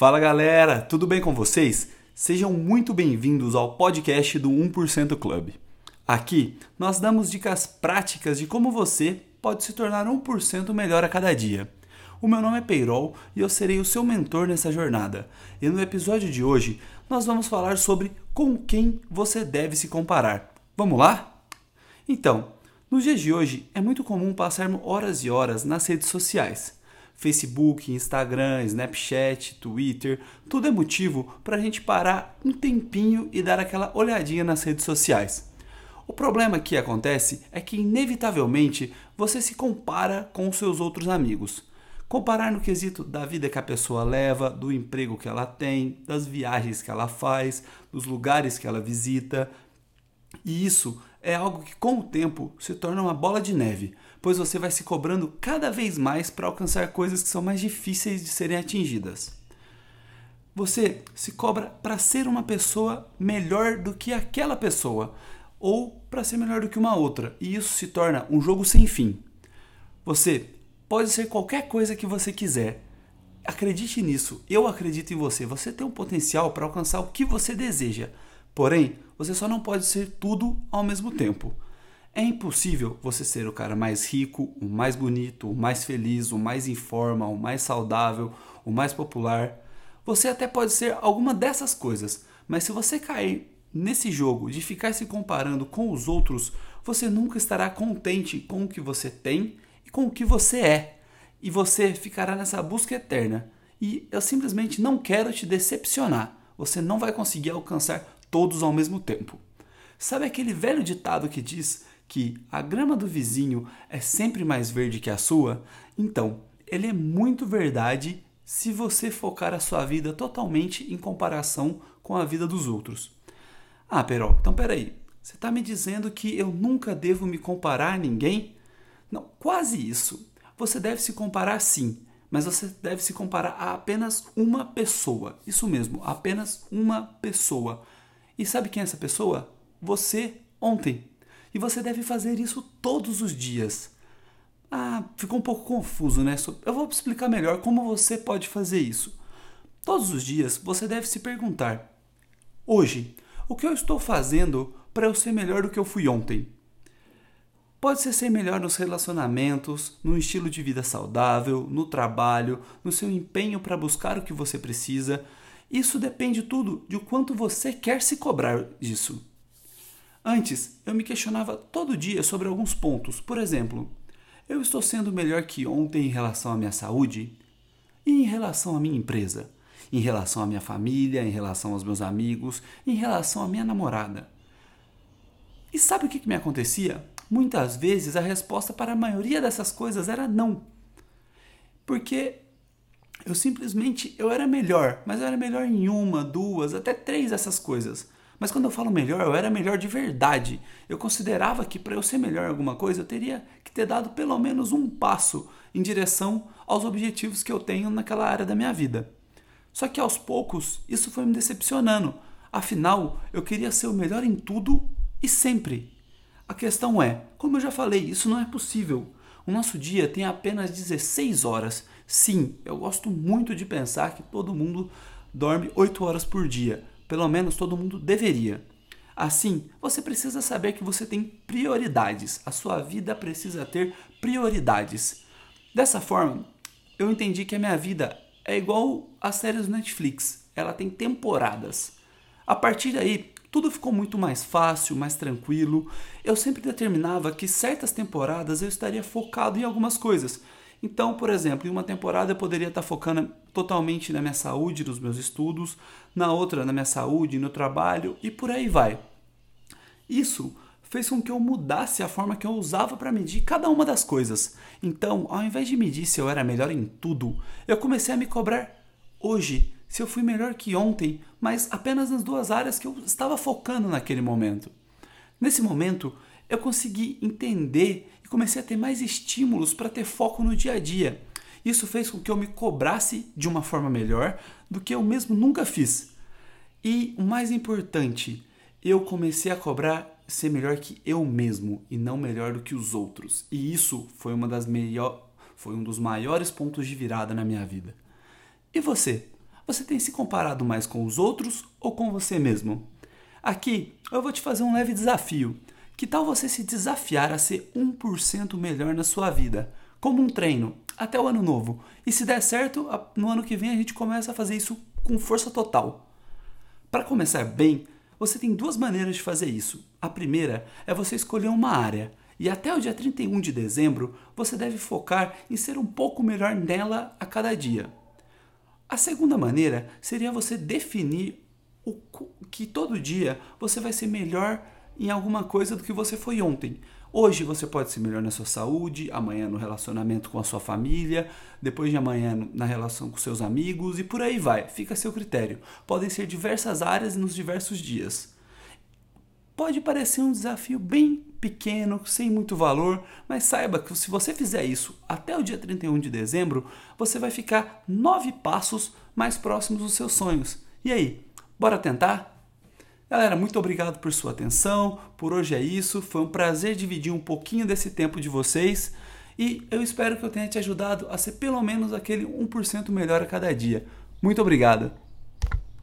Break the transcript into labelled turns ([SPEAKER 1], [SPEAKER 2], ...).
[SPEAKER 1] Fala galera, tudo bem com vocês? Sejam muito bem-vindos ao podcast do 1% Club. Aqui nós damos dicas práticas de como você pode se tornar 1% melhor a cada dia. O meu nome é Peirol e eu serei o seu mentor nessa jornada. E no episódio de hoje nós vamos falar sobre com quem você deve se comparar. Vamos lá? Então, nos dias de hoje é muito comum passarmos horas e horas nas redes sociais. Facebook, Instagram, Snapchat, Twitter, tudo é motivo para a gente parar um tempinho e dar aquela olhadinha nas redes sociais. O problema que acontece é que, inevitavelmente, você se compara com os seus outros amigos. Comparar no quesito da vida que a pessoa leva, do emprego que ela tem, das viagens que ela faz, dos lugares que ela visita. E isso é algo que, com o tempo, se torna uma bola de neve, pois você vai se cobrando cada vez mais para alcançar coisas que são mais difíceis de serem atingidas. Você se cobra para ser uma pessoa melhor do que aquela pessoa, ou para ser melhor do que uma outra, e isso se torna um jogo sem fim. Você pode ser qualquer coisa que você quiser. Acredite nisso, eu acredito em você. Você tem o um potencial para alcançar o que você deseja. Porém, você só não pode ser tudo ao mesmo tempo. É impossível você ser o cara mais rico, o mais bonito, o mais feliz, o mais em forma, o mais saudável, o mais popular. Você até pode ser alguma dessas coisas, mas se você cair nesse jogo de ficar se comparando com os outros, você nunca estará contente com o que você tem e com o que você é. E você ficará nessa busca eterna. E eu simplesmente não quero te decepcionar. Você não vai conseguir alcançar todos ao mesmo tempo. Sabe aquele velho ditado que diz que a grama do vizinho é sempre mais verde que a sua? Então, ele é muito verdade se você focar a sua vida totalmente em comparação com a vida dos outros. Ah, Perol, então peraí. Você está me dizendo que eu nunca devo me comparar a ninguém? Não, quase isso. Você deve se comparar sim, mas você deve se comparar a apenas uma pessoa. Isso mesmo, apenas uma pessoa. E sabe quem é essa pessoa? Você ontem. E você deve fazer isso todos os dias. Ah, ficou um pouco confuso, né? Eu vou explicar melhor como você pode fazer isso. Todos os dias você deve se perguntar: hoje, o que eu estou fazendo para eu ser melhor do que eu fui ontem? Pode ser ser melhor nos relacionamentos, no estilo de vida saudável, no trabalho, no seu empenho para buscar o que você precisa, isso depende tudo de o quanto você quer se cobrar disso. Antes, eu me questionava todo dia sobre alguns pontos. Por exemplo, eu estou sendo melhor que ontem em relação à minha saúde? E em relação à minha empresa? Em relação à minha família? Em relação aos meus amigos? Em relação à minha namorada? E sabe o que, que me acontecia? Muitas vezes a resposta para a maioria dessas coisas era não. Porque eu simplesmente eu era melhor, mas eu era melhor em uma, duas, até três dessas coisas. Mas quando eu falo melhor, eu era melhor de verdade. Eu considerava que para eu ser melhor em alguma coisa, eu teria que ter dado pelo menos um passo em direção aos objetivos que eu tenho naquela área da minha vida. Só que aos poucos, isso foi me decepcionando. Afinal, eu queria ser o melhor em tudo e sempre. A questão é, como eu já falei, isso não é possível. O nosso dia tem apenas 16 horas. Sim, eu gosto muito de pensar que todo mundo dorme 8 horas por dia. Pelo menos todo mundo deveria. Assim, você precisa saber que você tem prioridades. A sua vida precisa ter prioridades. Dessa forma, eu entendi que a minha vida é igual às séries do Netflix. Ela tem temporadas. A partir daí, tudo ficou muito mais fácil, mais tranquilo. Eu sempre determinava que certas temporadas eu estaria focado em algumas coisas. Então, por exemplo, em uma temporada eu poderia estar focando totalmente na minha saúde, nos meus estudos, na outra na minha saúde, no trabalho e por aí vai. Isso fez com que eu mudasse a forma que eu usava para medir cada uma das coisas. Então, ao invés de medir se eu era melhor em tudo, eu comecei a me cobrar hoje se eu fui melhor que ontem, mas apenas nas duas áreas que eu estava focando naquele momento. Nesse momento, eu consegui entender comecei a ter mais estímulos para ter foco no dia a dia. Isso fez com que eu me cobrasse de uma forma melhor do que eu mesmo nunca fiz. E o mais importante, eu comecei a cobrar ser melhor que eu mesmo e não melhor do que os outros. E isso foi uma das melhor, foi um dos maiores pontos de virada na minha vida. E você? Você tem se comparado mais com os outros ou com você mesmo? Aqui eu vou te fazer um leve desafio. Que tal você se desafiar a ser 1% melhor na sua vida? Como um treino, até o ano novo. E se der certo, no ano que vem a gente começa a fazer isso com força total. Para começar bem, você tem duas maneiras de fazer isso. A primeira é você escolher uma área. E até o dia 31 de dezembro, você deve focar em ser um pouco melhor nela a cada dia. A segunda maneira seria você definir o que todo dia você vai ser melhor em alguma coisa do que você foi ontem. Hoje você pode ser melhor na sua saúde, amanhã no relacionamento com a sua família, depois de amanhã na relação com seus amigos e por aí vai. Fica a seu critério. Podem ser diversas áreas nos diversos dias. Pode parecer um desafio bem pequeno, sem muito valor, mas saiba que se você fizer isso até o dia 31 de dezembro, você vai ficar nove passos mais próximos dos seus sonhos. E aí, bora tentar? Galera, muito obrigado por sua atenção. Por hoje é isso. Foi um prazer dividir um pouquinho desse tempo de vocês. E eu espero que eu tenha te ajudado a ser pelo menos aquele 1% melhor a cada dia. Muito obrigado!